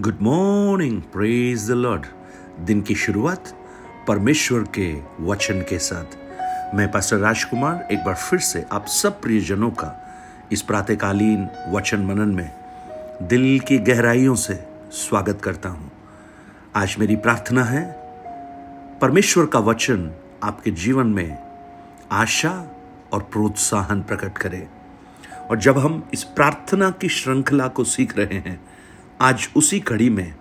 Good morning praise the Lord दिन की शुरुआत परमेश्वर के वचन के साथ। मैं पास्टर राजकुमार एक बार फिर से आप सब प्रियजनों का इस प्रातकालीन वचन मनन में दिल की गहराइयों से स्वागत करता हूँ। आज मेरी प्रार्थना है, परमेश्वर का वचन आपके जीवन में आशा और प्रोत्साहन प्रकट करे। और जब हम इस प्रार्थना की श्रृंखला को सीख रहे हैं आज उसी कड़ी में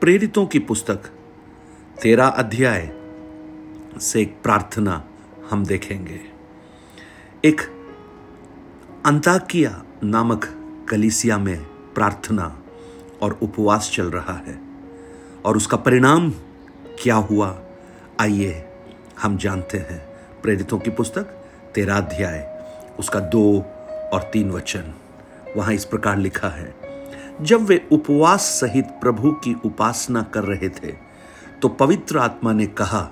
प्रेरितों की पुस्तक, तेरा अध्याय से एक प्रार्थना हम देखेंगे। एक अंताकिया नामक कलिसिया में प्रार्थना और उपवास चल रहा है और उसका परिणाम क्या हुआ, आइए हम जानते हैं। प्रेरितों की पुस्तक, तेरा अध्याय, उसका दो और तीन वचन, वहाँ इस प्रकार लिखा है। जब वे उपवास सहित प्रभु की उपासना कर रहे थे तो पवित्र आत्मा ने कहा,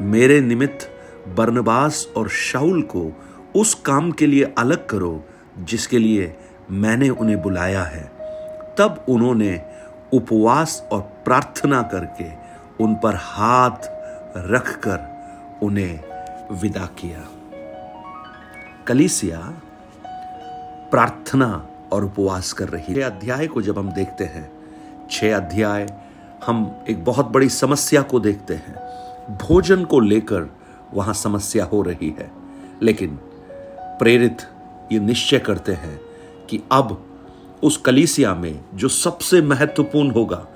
मेरे निमित्त बर्नबास और शाउल को उस काम के लिए अलग करो, जिसके लिए मैंने उन्हें बुलाया है। तब उन्होंने उपवास और प्रार्थना करके उन पर हाथ रखकर उन्हें विदा किया। कलिसिया, प्रार्थना और उपवास कर रही। है अध्याय को जब हम देखते हैं, छह अध्याय, हम एक बहुत बड़ी समस्या को देखते हैं। भोजन को लेकर वहाँ समस्या हो रही है, लेकिन प्रेरित ये निश्चय करते हैं कि अब उस कलीसिया में जो सबसे महत्वपूर्ण होगा,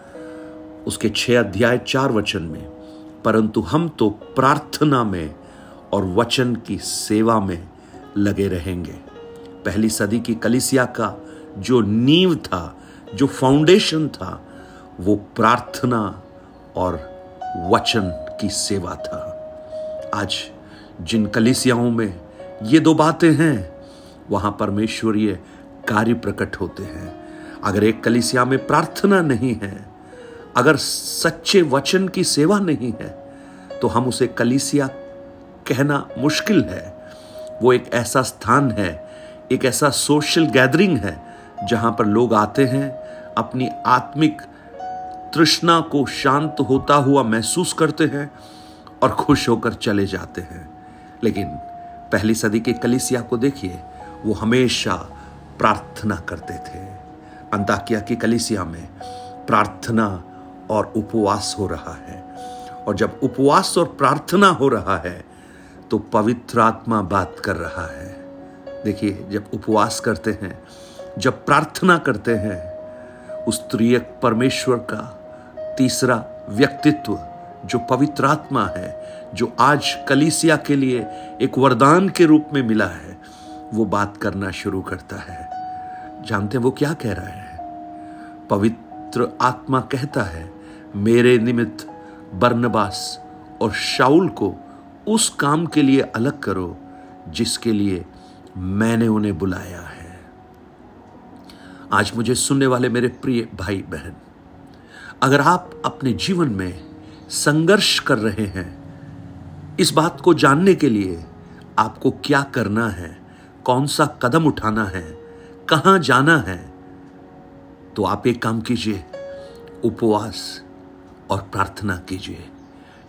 उसके छह अध्याय चार वचन में, परंतु हम तो प्रार्थना में और वचन की सेवा में लगे रहेंगे। पहली सदी की कलिसिया का जो नींव था, जो फाउंडेशन था, वो प्रार्थना और वचन की सेवा था। आज जिन कलिसियाओं में ये दो बातें हैं, वहाँ परमेश्वरीय कार्य प्रकट होते हैं। अगर एक कलिसिया में प्रार्थना नहीं है, अगर सच्चे वचन की सेवा नहीं है तो हम उसे कलिसिया कहना मुश्किल है। वो एक ऐसा स्थान है एक ऐसा सोशल गैदरिंग है, जहाँ पर लोग आते हैं, अपनी आत्मिक तृष्णा को शांत होता हुआ महसूस करते हैं और खुश होकर चले जाते हैं। लेकिन पहली सदी के कलिसिया को देखिए, वो हमेशा प्रार्थना करते थे। अंताकिया की कलिसिया में प्रार्थना और उपवास हो रहा है। और जब उपवास और प्रार्थना हो रहा है तो पवित्र आत्मा बात कर रहा है। देखिए, जब उपवास करते हैं, जब प्रार्थना करते हैं, उस त्रियक परमेश्वर का तीसरा व्यक्तित्व, जो पवित्र आत्मा है, जो आज कलीसिया के लिए एक वरदान के रूप में मिला है, वो बात करना शुरू करता है। जानते हैं वो क्या कह रहा है? पवित्र आत्मा कहता है, मेरे निमित्त बर्नबास और शाउल को उस काम के लिए अलग करो, जिसके लिए मैंने उन्हें बुलाया है। आज मुझे सुनने वाले मेरे प्रिय भाई बहन अगर आप अपने जीवन में संघर्ष कर रहे हैं, इस बात को जानने के लिए आपको क्या करना है, कौन सा कदम उठाना है, कहाँ जाना है तो आप एक काम कीजिए, उपवास और प्रार्थना कीजिए।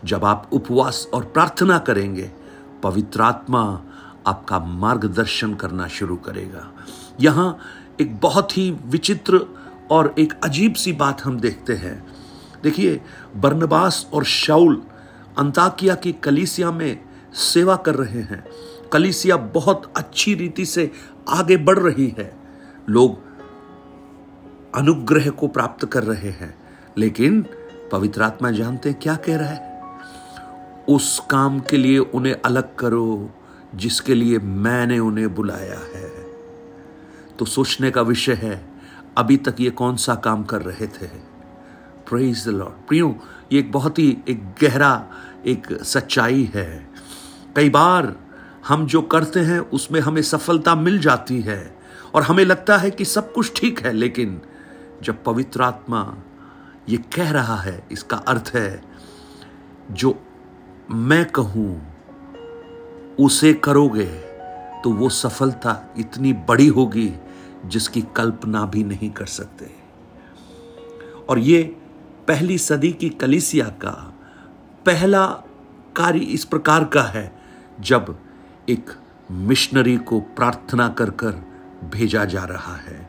जब आप उपवास और प्रार्थना करेंगे, पवित्र आत्मा आपका मार्गदर्शन करना शुरू करेगा। यहाँ एक बहुत ही विचित्र और एक अजीब सी बात हम देखते हैं। देखिए, बर्नबास और शाउल अंताकिया की कलीसिया में सेवा कर रहे हैं। कलीसिया बहुत अच्छी रीति से आगे बढ़ रही है। लोग अनुग्रह को प्राप्त कर रहे हैं। लेकिन पवित्र आत्मा जानते क्या कह रहा है? उस काम के लिए उन्हें अलग करो। जिसके लिए मैंने उन्हें बुलाया है। तो सोचने का विषय है, अभी तक ये कौन सा काम कर रहे थे? प्रेज द लॉर्ड प्रियो, ये एक बहुत ही, एक गहरा, एक सच्चाई है। कई बार हम जो करते हैं, उसमें हमें सफलता मिल जाती है और हमें लगता है कि सब कुछ ठीक है, लेकिन जब पवित्र आत्मा ये कह रहा है, इसका अर्थ है, जो मैं कहूँ उसे करोगे तो वो सफलता इतनी बड़ी होगी जिसकी कल्पना भी नहीं कर सकते। और ये पहली सदी की कलिसिया का पहला कार्य इस प्रकार का है, जब एक मिशनरी को प्रार्थना कर कर भेजा जा रहा है।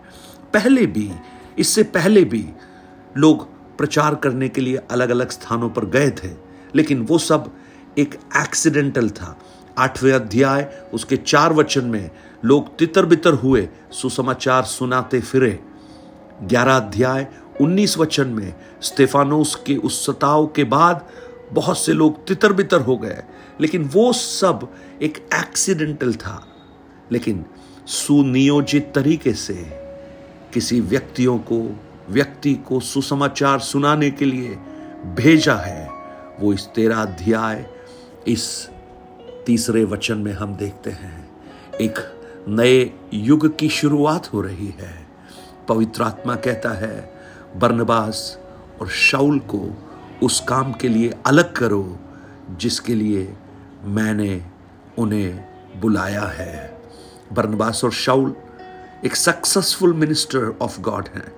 पहले भी, इससे पहले भी लोग प्रचार करने के लिए अलग अलग स्थानों पर गए थे, लेकिन वो सब एक एक्सीडेंटल था। आठवें अध्याय, उसके चार वचन में लोग तितर बितर हुए, सुसमाचार सुनाते फिरे। ग्यारह अध्याय, उन्नीस वचन में स्टेफानोस के उस सताव के बाद बहुत से लोग तितर बितर हो गए, लेकिन वो सब एक एक्सीडेंटल था। लेकिन सुनियोजित तरीके से किसी व्यक्तियों को, व्यक्ति को सुसमाचार सुनाने के लिए भेजा है। वो इस तेरा अध्याय, इस तीसरे वचन में हम देखते हैं, एक नए युग की शुरुआत हो रही है। पवित्र आत्मा कहता है, बर्नबास और शाउल को उस काम के लिए अलग करो, जिसके लिए मैंने उन्हें बुलाया है। बर्नबास और शाउल एक सक्सेसफुल मिनिस्टर ऑफ़ गॉड हैं।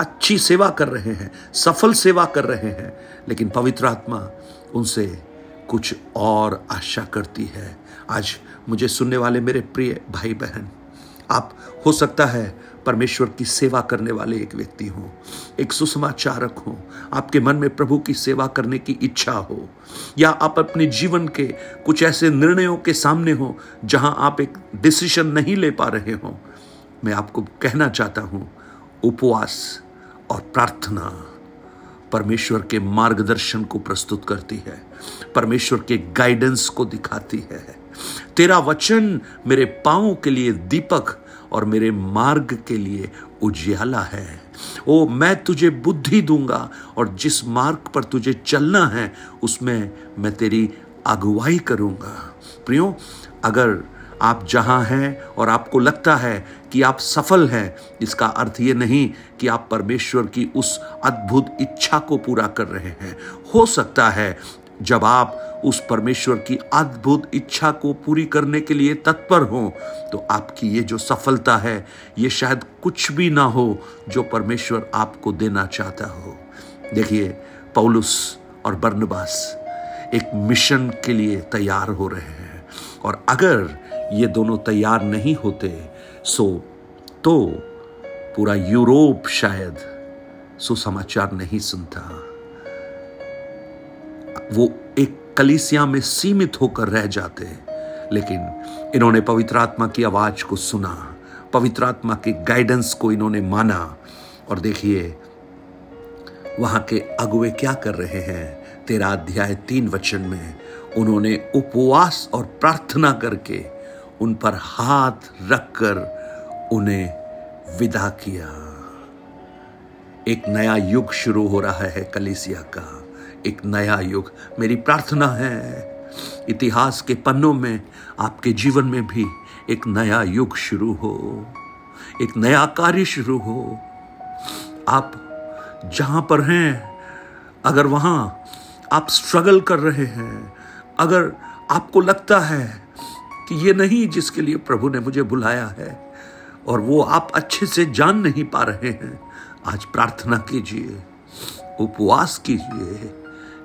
अच्छी सेवा कर रहे हैं, सफल सेवा कर रहे हैं, लेकिन पवित्र आत्मा उनसे कुछ और आशा करती है। आज मुझे सुनने वाले मेरे प्रिय भाई बहन आप हो सकता है परमेश्वर की सेवा करने वाले एक व्यक्ति हो, एक सुसमाचारक हो, आपके मन में प्रभु की सेवा करने की इच्छा हो, या आप अपने जीवन के कुछ ऐसे निर्णयों के सामने हो, जहाँ आप एक डिसीज़न नहीं ले पा रहे हो। मैं आपको कहना चाहता हूँ, उपवास और प्रार्थना। परमेश्वर के मार्गदर्शन को प्रस्तुत करती है, परमेश्वर के गाइडेंस को दिखाती है। तेरा वचन मेरे पांवों के लिए दीपक और मेरे मार्ग के लिए उजियाला है। ओ, मैं तुझे बुद्धि दूँगा और जिस मार्ग पर तुझे चलना है, उसमें मैं तेरी अगुवाई करूँगा। प्रियो, अगर आप जहाँ हैं और आपको लगता है कि आप सफल हैं, इसका अर्थ ये नहीं कि आप परमेश्वर की उस अद्भुत इच्छा को पूरा कर रहे हैं। हो सकता है जब आप उस परमेश्वर की अद्भुत इच्छा को पूरी करने के लिए तत्पर हो तो आपकी ये जो सफलता है, ये शायद कुछ भी ना हो जो परमेश्वर आपको देना चाहता हो। देखिए, पौलुस और बर्नबास एक मिशन के लिए तैयार हो रहे हैं। और अगर ये दोनों तैयार नहीं होते, सो तो पूरा यूरोप शायद सुसमाचार नहीं सुनता। वो एक कलिसिया में सीमित होकर रह जाते, लेकिन इन्होंने पवित्र आत्मा की आवाज़ को सुना, पवित्र आत्मा के गाइडेंस को इन्होंने माना, और देखिए, वहाँ के अगुए क्या कर रहे हैं? तेरा अध्याय तीन वचन में, उन्होंने उपवास और प्रार्थना करके उन पर हाथ रखकर उन्हें विदा किया। एक नया युग शुरू हो रहा है कलिसिया का। एक नया युग। मेरी प्रार्थना है, इतिहास के पन्नों में, आपके जीवन में भी एक नया युग शुरू हो। एक नया कार्य शुरू हो। आप जहाँ पर हैं, अगर वहाँ आप स्ट्रगल कर रहे हैं, अगर आपको लगता है कि ये नहीं जिसके लिए प्रभु ने मुझे बुलाया है, और वो आप अच्छे से जान नहीं पा रहे हैं। आज प्रार्थना कीजिए, उपवास कीजिए,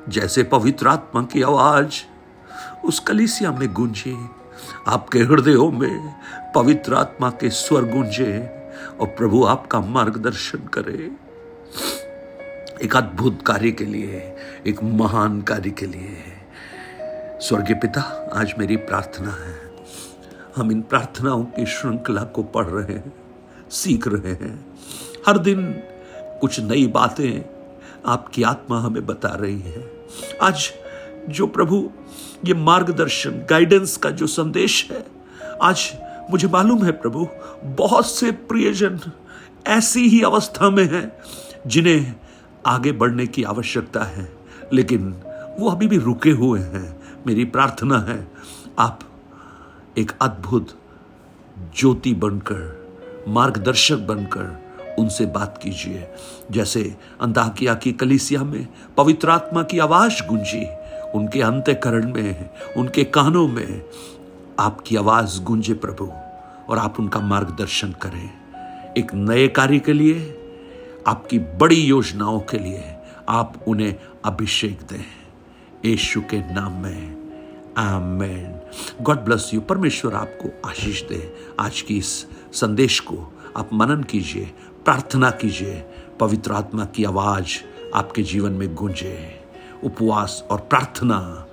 जैसे पवित्र आत्मा की आवाज़ उस कलिसिया में गूंजे, आपके हृदयों में पवित्र आत्मा के स्वर गूंजे, और प्रभु आपका मार्गदर्शन करे। एक अद्भुत कार्य के लिए, एक महान कार्य के लिए। स्वर्गीय पिता, आज मेरी प्रार्थना है। हम इन प्रार्थनाओं की श्रृंखला को पढ़ रहे हैं, सीख रहे हैं। हर दिन कुछ नई बातें आपकी आत्मा हमें बता रही है। आज जो प्रभु, ये मार्गदर्शन गाइडेंस का जो संदेश है, आज मुझे मालूम है प्रभु, बहुत से प्रियजन ऐसी ही अवस्था में हैं जिन्हें आगे बढ़ने की आवश्यकता है। लेकिन वो अभी भी रुके हुए हैं। मेरी प्रार्थना है, आप एक अद्भुत ज्योति बनकर, मार्गदर्शक बनकर उनसे बात कीजिए। जैसे अंताकिया की कलिसिया में पवित्र आत्मा की आवाज़ गूंजी, उनके अंत्यकरण में, उनके कानों में आपकी आवाज़ गूंजे प्रभु, और आप उनका मार्गदर्शन करें। एक नए कार्य के लिए, आपकी बड़ी योजनाओं के लिए आप उन्हें अभिषेक दें। यीशु के नाम में, आमेन। गॉड ब्लेस यू परमेश्वर आपको आशीष दे। आज की इस संदेश को आप मनन कीजिए, प्रार्थना कीजिए, पवित्र आत्मा की आवाज़ आपके जीवन में गूंजे। उपवास और प्रार्थना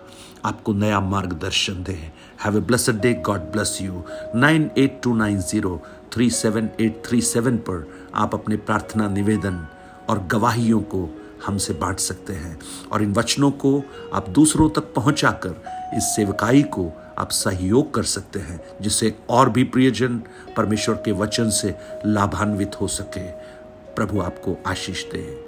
आपको नया मार्गदर्शन दे। Have a blessed day God bless you nine eight two nine zero three seven eight three seven पर आप अपने प्रार्थना निवेदन और गवाहियों को हमसे बांट सकते हैं। और इन वचनों को आप दूसरों तक पहुंचाकर इस सेवकाई को आप सहयोग कर सकते हैं, जिससे और भी प्रियजन परमेश्वर के वचन से लाभान्वित हो सके। प्रभु आपको आशीष दे।